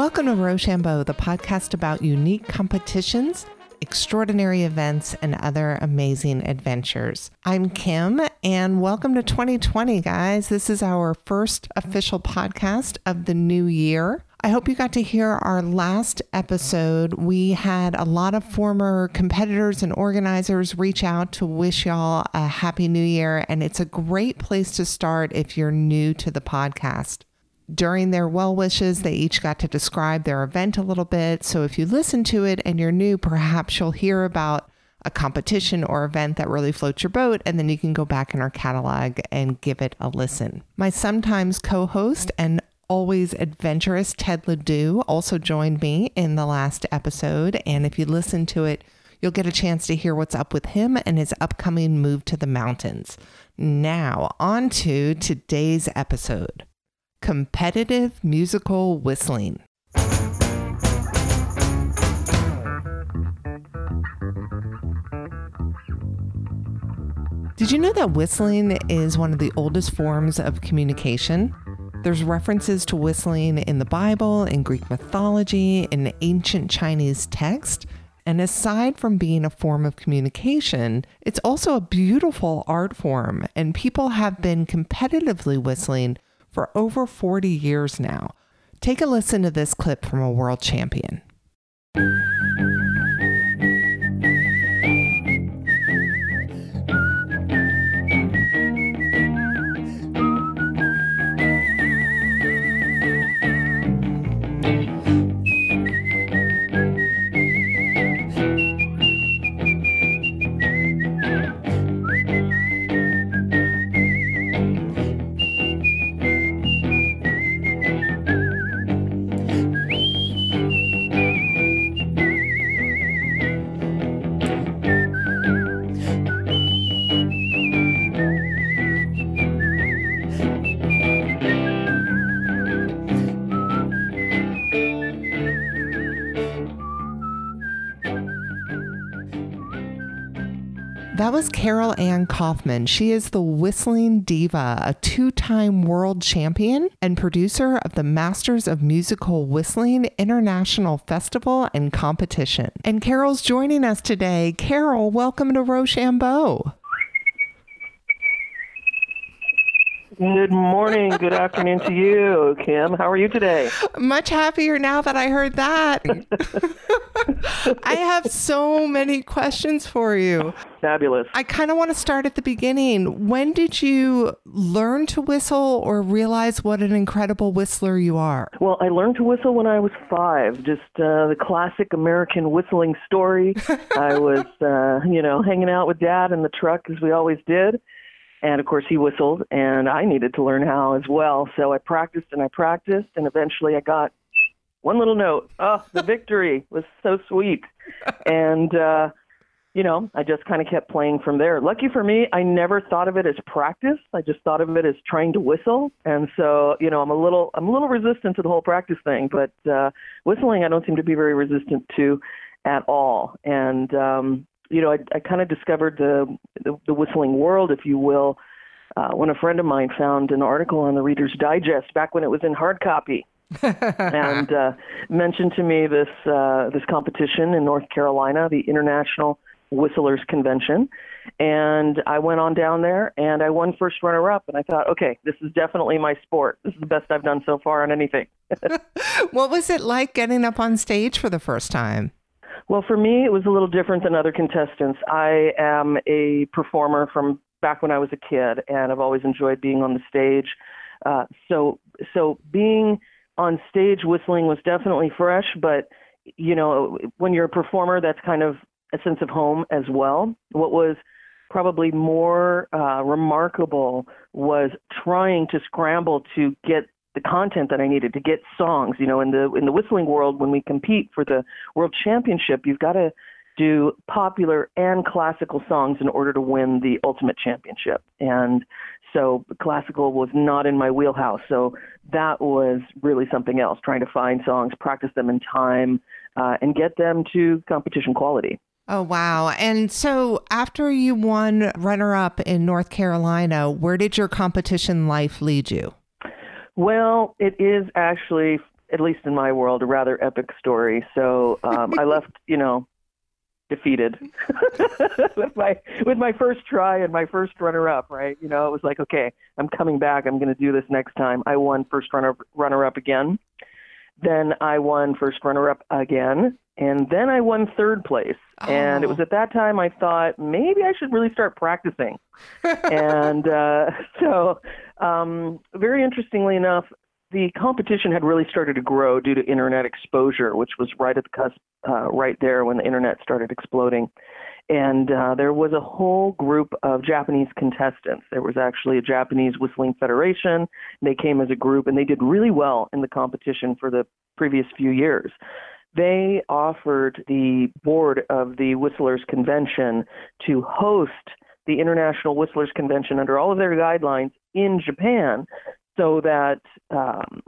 Welcome to Rochambeau, the podcast about unique competitions, extraordinary events, and other amazing adventures. I'm Kim, and welcome to 2020, guys. This is our first official podcast of the new year. I hope you got to hear our last episode. We had a lot of former competitors and organizers reach out to wish y'all a happy new year, and it's a great place to start if you're new to the podcast. During their well wishes, they each got to describe their event a little bit. So if you listen to it and you're new, perhaps you'll hear about a competition or event that really floats your boat, and then you can go back in our catalog and give it a listen. My sometimes co host and always adventurous Ted Ledoux also joined me in the last episode. And if you listen to it, you'll get a chance to hear what's up with him and his upcoming move to the mountains. Now, on to today's episode competitive musical whistling. Did you know that whistling is one of the oldest forms of communication? There's references to whistling in the Bible, in Greek mythology, in ancient Chinese text. And aside from being a form of communication, it's also a beautiful art form, and people have been competitively whistling for over 40 years now. Take a listen to this clip from a world champion. That was Carol Ann Kaufman. She is the Whistling Diva, a two time world champion and producer of the Masters of Musical Whistling International Festival and Competition. And Carol's joining us today. Carol, welcome to Rochambeau. Good morning, good afternoon to you, Kim. How are you today? Much happier now that I heard that. I have so many questions for you. Fabulous. I kind of want to start at the beginning. When did you learn to whistle or realize what an incredible whistler you are? Well, I learned to whistle when I was five, just uh, the classic American whistling story. I was, uh, you know, hanging out with dad in the truck as we always did and of course, he whistled, and I needed to learn how as well. So I practiced and I practiced, and eventually I got one little note. Oh, the victory was so sweet. And, uh, you know, I just kind of kept playing from there. Lucky for me, I never thought of it as practice. I just thought of it as trying to whistle. And so, you know, I'm a little I'm a little resistant to the whole practice thing, but uh whistling I don't seem to be very resistant to at all. And um you know, I, I kind of discovered the, the the whistling world, if you will, uh, when a friend of mine found an article on the Reader's Digest back when it was in hard copy, and uh, mentioned to me this uh, this competition in North Carolina, the International Whistlers Convention, and I went on down there and I won first runner up, and I thought, okay, this is definitely my sport. This is the best I've done so far on anything. what was it like getting up on stage for the first time? Well, for me, it was a little different than other contestants. I am a performer from back when I was a kid, and I've always enjoyed being on the stage. Uh, so, so being on stage whistling was definitely fresh, but you know, when you're a performer, that's kind of a sense of home as well. What was probably more uh, remarkable was trying to scramble to get the content that I needed to get songs. You know, in the in the whistling world, when we compete for the world championship, you've got to do popular and classical songs in order to win the ultimate championship. And so classical was not in my wheelhouse. So that was really something else, trying to find songs, practice them in time, uh, and get them to competition quality. Oh, wow. And so after you won runner up in North Carolina, where did your competition life lead you? Well, it is actually at least in my world, a rather epic story. So um, I left, you know, defeated with my with my first try and my first runner up. Right, you know, it was like, okay, I'm coming back. I'm going to do this next time. I won first runner runner up again. Then I won first runner up again, and then I won third place. Oh. And it was oh. at that time I thought maybe I should really start practicing. and uh, so, um, very interestingly enough, the competition had really started to grow due to internet exposure, which was right at the cusp, uh, right there when the internet started exploding. And uh, there was a whole group of Japanese contestants. There was actually a Japanese Whistling Federation. They came as a group and they did really well in the competition for the previous few years. They offered the board of the Whistlers Convention to host the International Whistlers Convention under all of their guidelines in Japan so that um,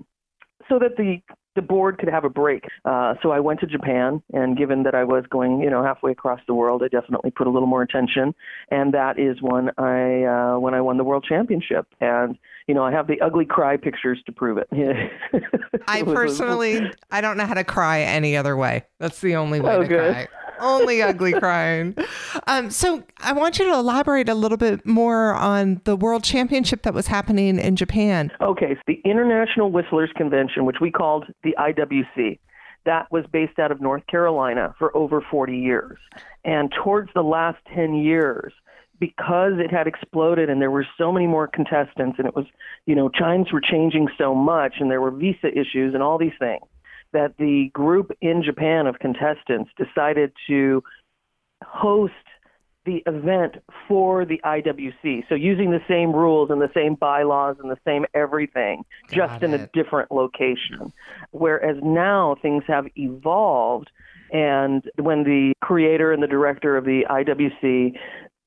so that the the board could have a break. Uh, so I went to Japan, and given that I was going, you know, halfway across the world, I definitely put a little more attention. And that is when I uh, when I won the world championship. And you know, I have the ugly cry pictures to prove it. I personally, I don't know how to cry any other way. That's the only way oh, to good. cry only ugly crying. Um, so I want you to elaborate a little bit more on the World Championship that was happening in Japan. Okay, so the International Whistlers Convention, which we called the IWC, that was based out of North Carolina for over 40 years. And towards the last 10 years, because it had exploded and there were so many more contestants and it was, you know, chimes were changing so much and there were visa issues and all these things that the group in Japan of contestants decided to host the event for the IWC. So using the same rules and the same bylaws and the same everything, Got just it. in a different location. Whereas now things have evolved and when the creator and the director of the IWC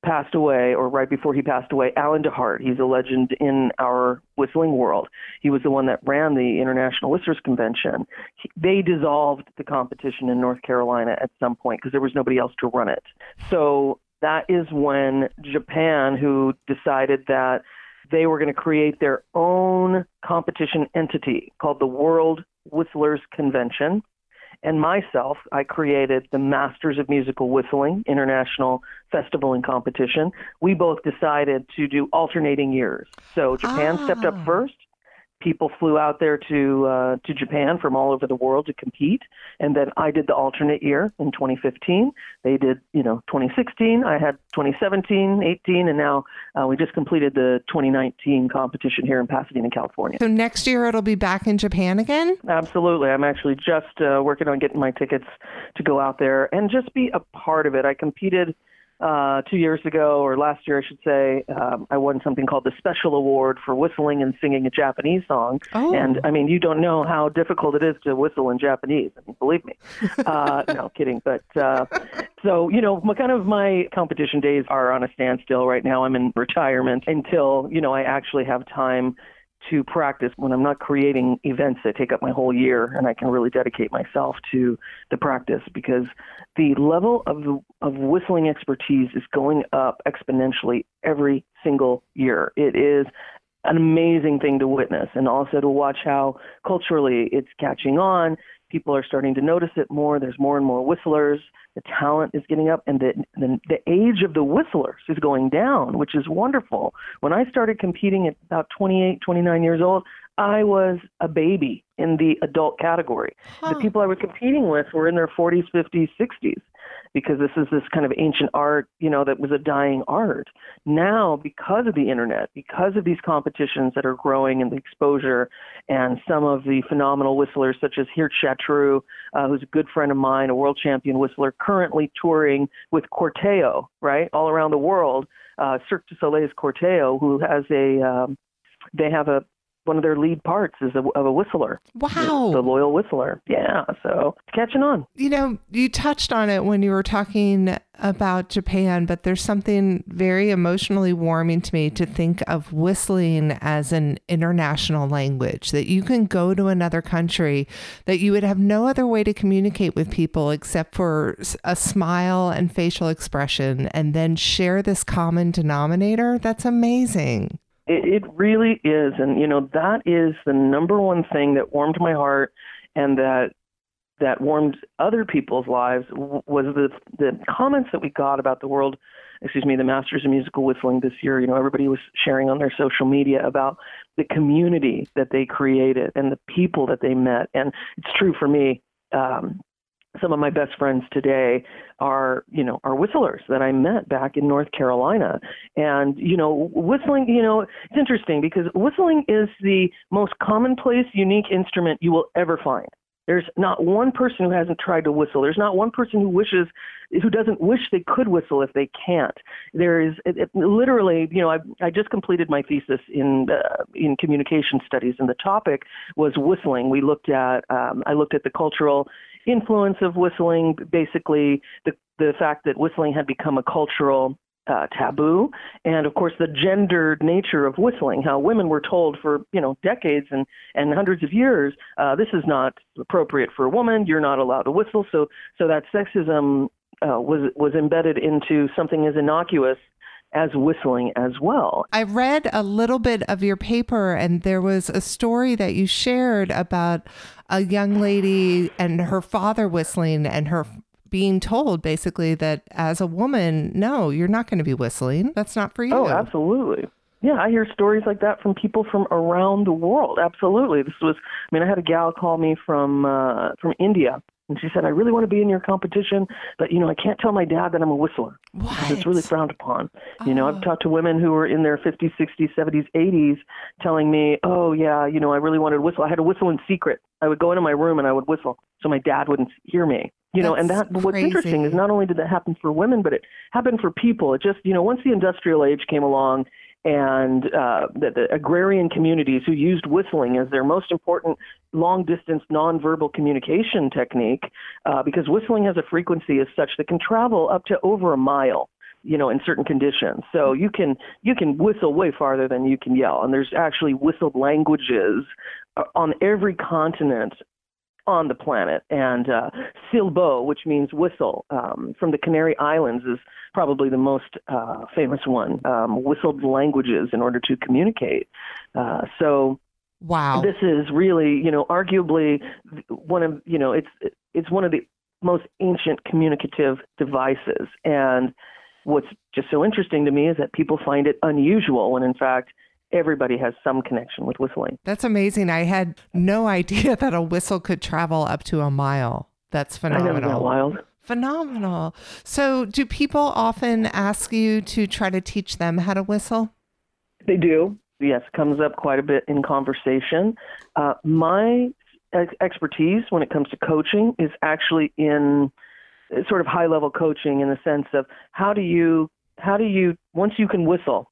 passed away, or right before he passed away, Alan DeHart. He's a legend in our whistling world. He was the one that ran the International Whistlers Convention. He, they dissolved the competition in North Carolina at some point because there was nobody else to run it. So that is when Japan, who decided that they were going to create their own competition entity called the World Whistlers Convention and myself, I created the Masters of Musical Whistling International Festival and Competition. We both decided to do alternating years. So Japan ah. stepped up ah. first, people flew out there to uh, to Japan from all over the world to compete, and then I did the alternate year in 2015. They did, you know, 2016. I had 2017, 18, and now uh, we just completed the 2019 competition here in Pasadena, California. So next year it'll be back in Japan again. Absolutely. I'm actually just uh, working on getting my tickets to go out there and just be a part of it. I competed uh, two years ago, or last year, I should say, um, I won something called the Special Award for whistling and singing a Japanese song. Oh. And I mean, you don't know how difficult it is to whistle in Japanese. I mean, believe me. Uh, no, kidding. But uh, so, you know, my, kind of my competition days are on a standstill right now. I'm in retirement until, you know, I actually have time to practice when I'm not creating events that take up my whole year and I can really dedicate myself to the practice because the level of of whistling expertise is going up exponentially every single year. It is an amazing thing to witness and also to watch how culturally it's catching on. People are starting to notice it more. There's more and more whistlers the talent is getting up and the, the, the age of the whistlers is going down, which is wonderful. When I started competing at about 28, 29 years old, I was a baby in the adult category. Huh. The people I was competing with were in their 40s, 50s, 60s because this is this kind of ancient art, you know, that was a dying art. Now, because of the internet, because of these competitions that are growing and the exposure, and some of the phenomenal whistlers such as Geert Chatrou, uh, who's a good friend of mine, a world champion whistler, currently touring with Corteo, right, all around the world. Uh, Cirque du Soleil's Corteo, who has a um, they have a one of their lead parts is a, of a whistler. Wow. The loyal whistler. Yeah. So it's catching on. You know, you touched on it when you were talking about Japan, but there's something very emotionally warming to me to think of whistling as an international language, that you can go to another country, that you would have no other way to communicate with people except for a smile and facial expression, and then share this common denominator. That's amazing. It, it really is. And, you know, that is the number one thing that warmed my heart and that that warmed other people's lives was the the comments that we got about the world excuse me the masters of musical whistling this year you know everybody was sharing on their social media about the community that they created and the people that they met and it's true for me um, some of my best friends today are you know are whistlers that I met back in North Carolina. And you know whistling you know it's interesting because whistling is the most commonplace unique instrument you will ever find there's not one person who hasn't tried to whistle. There's not one person who wishes, who doesn't wish they could whistle if they can't. There is it, it, literally, you know, I, I just completed my thesis in uh, in communication studies, and the topic was whistling. We looked at, um, I looked at the cultural influence of whistling, basically the the fact that whistling had become a cultural uh, taboo, and of course the gendered nature of whistling. How women were told for you know decades and and hundreds of years, uh, this is not appropriate for a woman. You're not allowed to whistle. So so that sexism uh, was was embedded into something as innocuous as whistling as well. I read a little bit of your paper, and there was a story that you shared about a young lady and her father whistling, and her being told basically that as a woman, no, you're not going to be whistling. That's not for you. Oh, absolutely. Yeah, I hear stories like that from people from around the world. Absolutely. This was I mean, I had a gal call me from uh from India and she said, I really want to be in your competition, but you know, I can't tell my dad that I'm a whistler. What? It's really frowned upon. Oh. You know, I've oh. talked to women who were in their 50s, 60s, 70s, 80s telling me, oh, yeah, you know, I really wanted to whistle. I had to whistle in secret. I would go into my room and I would whistle so my dad wouldn't hear me. You know, and that crazy. what's interesting is not only did that happen for women, but it happened for people. It just, you know, once the industrial age came along and uh, the, the agrarian communities who used whistling as their most important long distance nonverbal communication technique, uh, because whistling has a frequency as such that can travel up to over a mile you know in certain conditions so you can you can whistle way farther than you can yell and there's actually whistled languages uh, on every continent on the planet. And uh, Silbo, which means whistle, um, from the Canary Islands, is probably the most uh, famous one. Um, whistled languages in order to communicate. Uh, so. Wow. This is really, you know, arguably one of, you know, it's it's one of the most ancient communicative devices. And what's just so interesting to me is that people find it unusual when in fact everybody has some connection with whistling. That's amazing. I had no idea that a whistle could travel up to a mile. That's phenomenal. I know, that wild. Phenomenal. So, do people often ask you to try to teach them how to whistle? They do. Yes, comes up quite a bit in conversation. Uh, my expertise when it comes to coaching is actually in sort of high level coaching in the sense of how do you how do you once you can whistle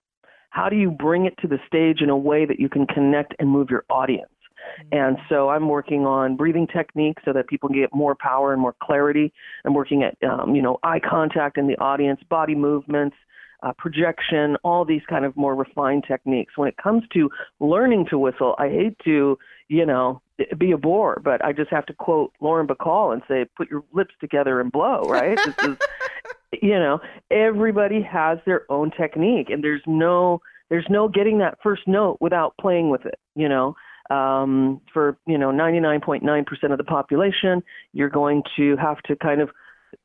how do you bring it to the stage in a way that you can connect and move your audience? Mm-hmm. And so I'm working on breathing techniques so that people get more power and more clarity. I'm working at, um, you know, eye contact in the audience, body movements, uh, projection, all these kind of more refined techniques. When it comes to learning to whistle, I hate to, you know, be a bore, but I just have to quote Lauren Bacall and say, "Put your lips together and blow." Right? this is you know, everybody has their own technique, and there's no there's no getting that first note without playing with it. You know, um, for you know 99.9% of the population, you're going to have to kind of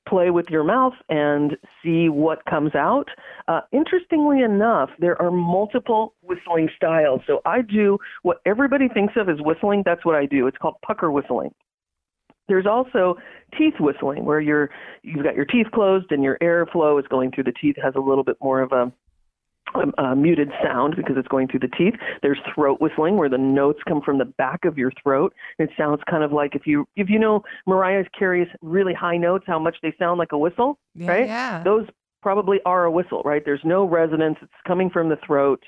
play with your mouth and see what comes out. Uh, interestingly enough, there are multiple whistling styles. So I do what everybody thinks of as whistling. That's what I do. It's called pucker whistling. There's also teeth whistling, where you're you've got your teeth closed and your airflow is going through the teeth. It has a little bit more of a um, a, muted sound because it's going through the teeth. There's throat whistling where the notes come from the back of your throat. It sounds kind of like if you if you know Mariah Carey's really high notes, how much they sound like a whistle, yeah, right? Yeah. Those probably are a whistle, right? There's no resonance. It's coming from the throat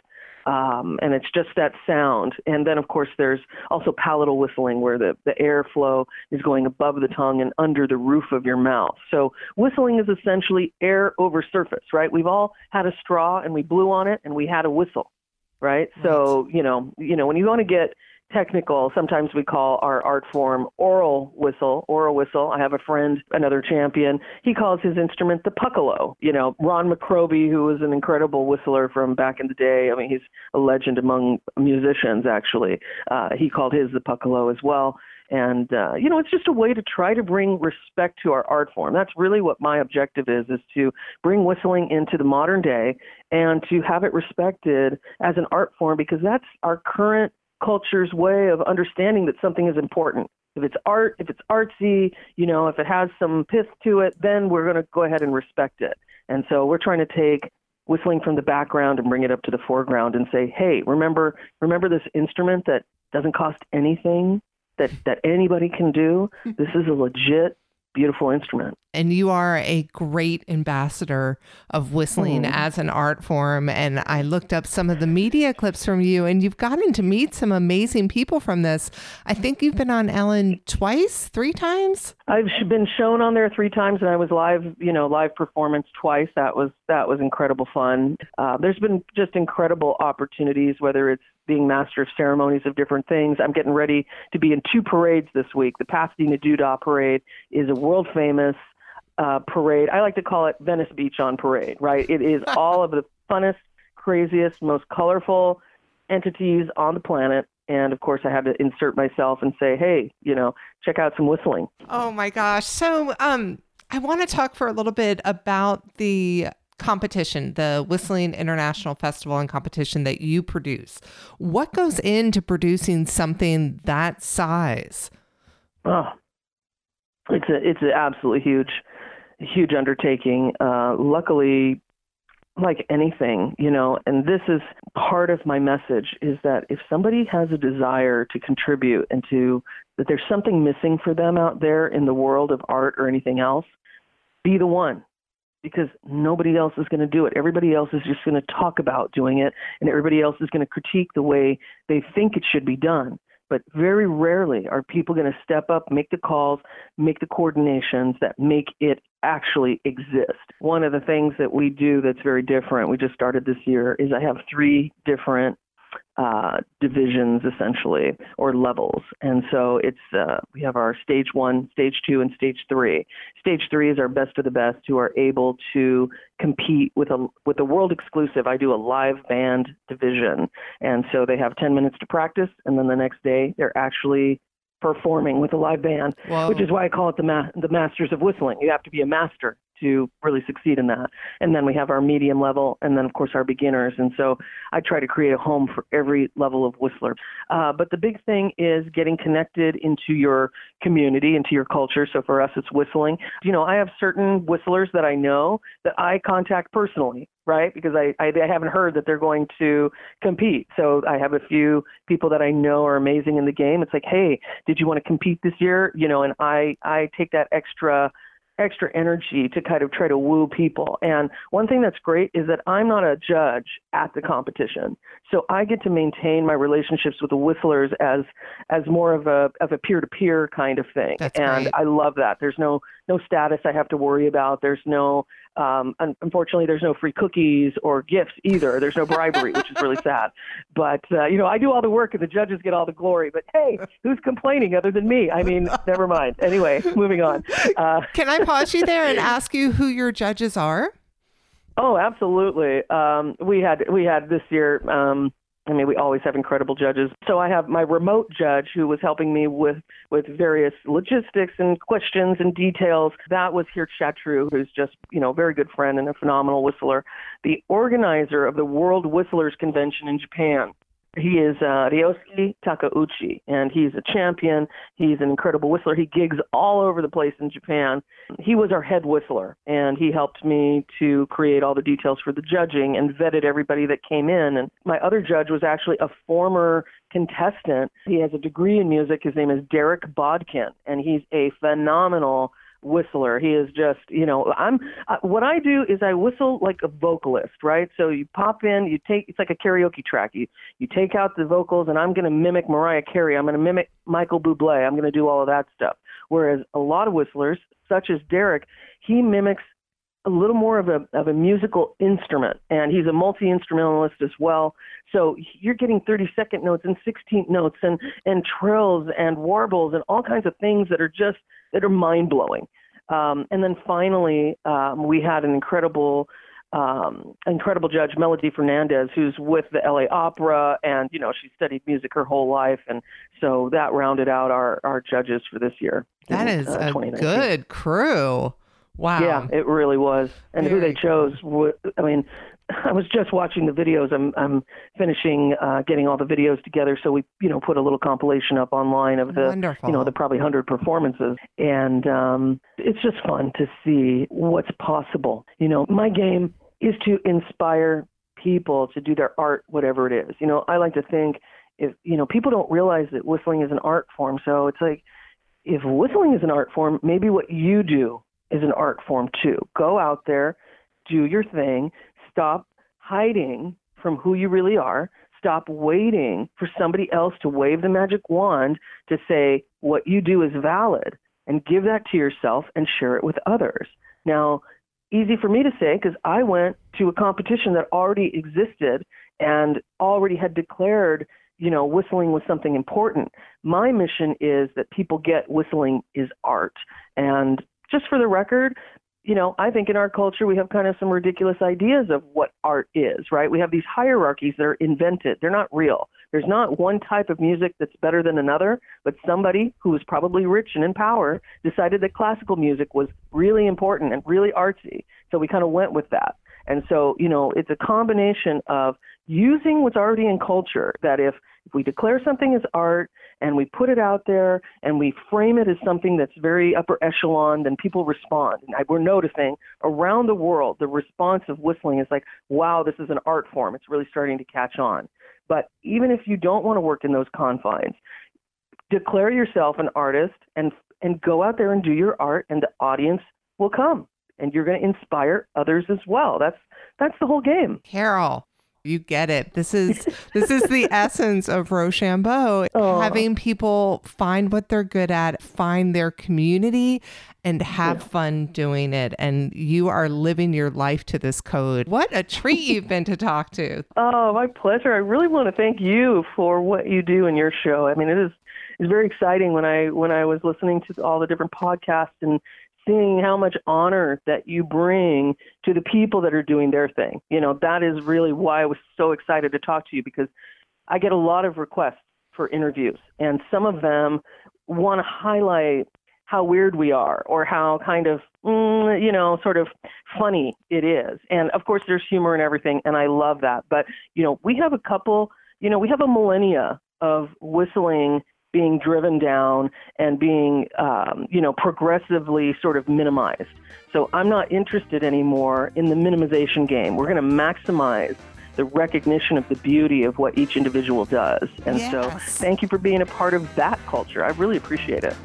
um, and it's just that sound. And then, of course, there's also palatal whistling, where the, the airflow is going above the tongue and under the roof of your mouth. So, whistling is essentially air over surface, right? We've all had a straw and we blew on it and we had a whistle, right? right. So, you know, you know, when you want to get technical. Sometimes we call our art form oral whistle, oral whistle. I have a friend, another champion. He calls his instrument the puccolo. You know, Ron McCroby, who was an incredible whistler from back in the day. I mean, he's a legend among musicians, actually. Uh, he called his the puccolo as well. And uh, you know, it's just a way to try to bring respect to our art form. That's really what my objective is: is to bring whistling into the modern day and to have it respected as an art form because that's our current culture's way of understanding that something is important. If it's art, if it's artsy, you know, if it has some pith to it, then we're going to go ahead and respect it. And so we're trying to take whistling from the background and bring it up to the foreground and say, "Hey, remember remember this instrument that doesn't cost anything that that anybody can do. Hmm. This is a legit beautiful instrument. And you are a great ambassador of whistling mm. as an art form. And I looked up some of the media clips from you, and you've gotten to meet some amazing people from this. I think you've been on Ellen twice, three times. I've been shown on there three times, and I was live, you know, live performance twice. That was that was incredible fun. Uh, there's been just incredible opportunities, whether it's being master of ceremonies of different things. I'm getting ready to be in two parades this week. The Pasadena Doo Dah Parade is a world famous uh, parade. I like to call it Venice Beach on Parade, right? It is all of the funnest, craziest, most colorful entities on the planet. And of course, I had to insert myself and say, hey, you know, check out some whistling. Oh my gosh. So, um, I want to talk for a little bit about the competition, the Whistling International Festival and competition that you produce. What goes into producing something that size? Oh, it's a it's an absolutely huge, huge undertaking. Uh, luckily, like anything, you know, and this is part of my message is that if somebody has a desire to contribute and to that there's something missing for them out there in the world of art or anything else, be the one because nobody else is going to do it. Everybody else is just going to talk about doing it, and everybody else is going to critique the way they think it should be done. But very rarely are people going to step up, make the calls, make the coordinations that make it actually exist. One of the things that we do that's very different, we just started this year, is I have three different uh, divisions essentially or levels. And so it's uh, we have our stage one stage two and stage three. Stage three is our best of the best who are able to compete with a with a world exclusive. I do a live band division. And so they have 10 minutes to practice and then the next day they're actually performing with a live band Whoa. which is why i call it the ma- the masters of whistling. You have to be a master to really succeed in that. And then we have our medium level, and then of course our beginners. And so I try to create a home for every level of whistler. Uh, but the big thing is getting connected into your community, into your culture. So for us, it's whistling. You know, I have certain whistlers that I know that I contact personally right? Because I, I, I haven't heard that they're going to compete. So I have a few people that I know are amazing in the game. It's like, hey, did you want to compete this year? You know, and I I take that extra extra energy to kind of try to woo people. And one thing that's great is that I'm not a judge at the competition. So I get to maintain my relationships with the whistlers as as more of a of a peer to peer kind of thing. That's and great. I love that. There's no no status I have to worry about. There's no um, unfortunately, there's no free cookies or gifts either. There's no bribery, which is really sad. But uh, you know, I do all the work and the judges get all the glory. But hey, who's complaining other than me? I mean, never mind. Anyway, moving on. Uh, Can I pause you there and ask you who your judges are? Oh, absolutely. Um, we had we had this year. Um, I mean, we always have incredible judges. So I have my remote judge who was helping me with with various logistics and questions and details. That was Geert Chatrou, who's just you know a very good friend and a phenomenal whistler. The organizer of the World Whistlers Convention in Japan he is uh, Ryosuke Takeuchi, and he's a champion. He's an incredible whistler. He gigs all over the place in Japan. He was our head whistler, and he helped me to create all the details for the judging and vetted everybody that came in. And my other judge was actually a former contestant. He has a degree in music. His name is Derek Bodkin, and he's a phenomenal whistler. He is just, you know, I'm uh, what I do is I whistle like a vocalist, right? So you pop in, you take it's like a karaoke track. You you take out the vocals and I'm going to mimic Mariah Carey. I'm going to mimic Michael Bublé. I'm going to do all of that stuff. Whereas a lot of whistlers, such as Derek, he mimics a little more of a of a musical instrument and he's a multi instrumentalist as well so you're getting 30 second notes and 16th notes and and trills and warbles and all kinds of things that are just that are mind blowing um, and then finally um, we had an incredible um, incredible judge, Melody Fernandez, who's with the LA Opera, and you know she studied music her whole life, and so that rounded out our our judges for this year. That in, is uh, a good crew. Wow. Yeah, it really was. And who they chose, wa- I mean, I was just watching the videos. I'm I'm finishing uh, getting all the videos together, so we you know put a little compilation up online of the Wonderful. you know the probably hundred performances, and um, it's just fun to see what's possible. You know, my game is to inspire people to do their art, whatever it is. You know, I like to think if you know people don't realize that whistling is an art form, so it's like if whistling is an art form, maybe what you do is an art form too. Go out there, do your thing, stop hiding from who you really are, stop waiting for somebody else to wave the magic wand to say what you do is valid and give that to yourself and share it with others. Now, easy for me to say because I went to a competition that already existed and already had declared, you know, whistling was something important. My mission is that people get whistling is art. And just for the record, you know, I think in our culture we have kind of some ridiculous ideas of what art is, right? We have these hierarchies that are invented. They're not real. There's not one type of music that's better than another, but somebody who was probably rich and in power decided that classical music was really important and really artsy. So we kind of went with that. And so, you know, it's a combination of using what's already in culture that if, if we declare something as art and we put it out there and we frame it as something that's very upper echelon, then people respond. And we're noticing around the world the response of whistling is like, wow, this is an art form. It's really starting to catch on. But even if you don't want to work in those confines, declare yourself an artist and and go out there and do your art, and the audience will come, and you're going to inspire others as well. That's that's the whole game. Carol, you get it. This is this is the essence of Rochambeau. Having people find what they're good at, find their community, and have fun doing it. And you are living your life to this code. What a treat you've been to talk to. Oh, my pleasure. I really want to thank you for what you do in your show. I mean, it is it's very exciting when I when I was listening to all the different podcasts and seeing how much honor that you bring to the people that are doing their thing. You know, that is really why I was so excited to talk to you because I get a lot of requests for interviews and some of them want to highlight how weird we are or how kind of mm, you know sort of funny it is and of course there's humor and everything and i love that but you know we have a couple you know we have a millennia of whistling being driven down and being um, you know progressively sort of minimized. So i'm not interested anymore in the minimization game. We're going to maximize the recognition of the beauty of what each individual does. And so thank you for being a part of that culture. I really appreciate it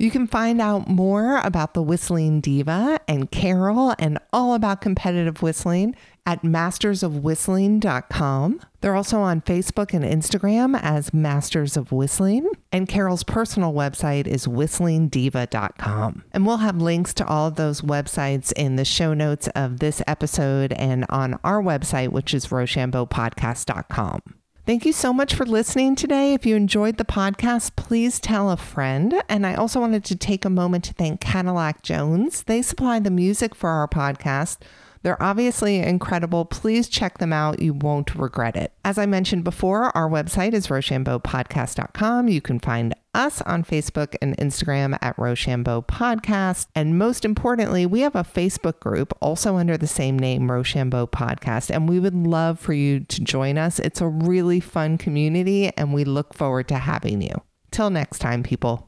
You can find out more about the Whistling Diva and Carol and all about competitive whistling at mastersofwhistling.com. They're also on Facebook and Instagram as Masters of Whistling. And Carol's personal website is whistlingdiva.com. And we'll have links to all of those websites in the show notes of this episode and on our website, which is rochambeaupodcast.com. Thank you so much for listening today. If you enjoyed the podcast, please tell a friend. And I also wanted to take a moment to thank Cadillac Jones. They supply the music for our podcast. They're obviously incredible. Please check them out. You won't regret it. As I mentioned before, our website is rochambeaupodcast.com. You can find us on Facebook and Instagram at Rochambeau Podcast. And most importantly, we have a Facebook group also under the same name, Rochambeau Podcast. And we would love for you to join us. It's a really fun community, and we look forward to having you. Till next time, people.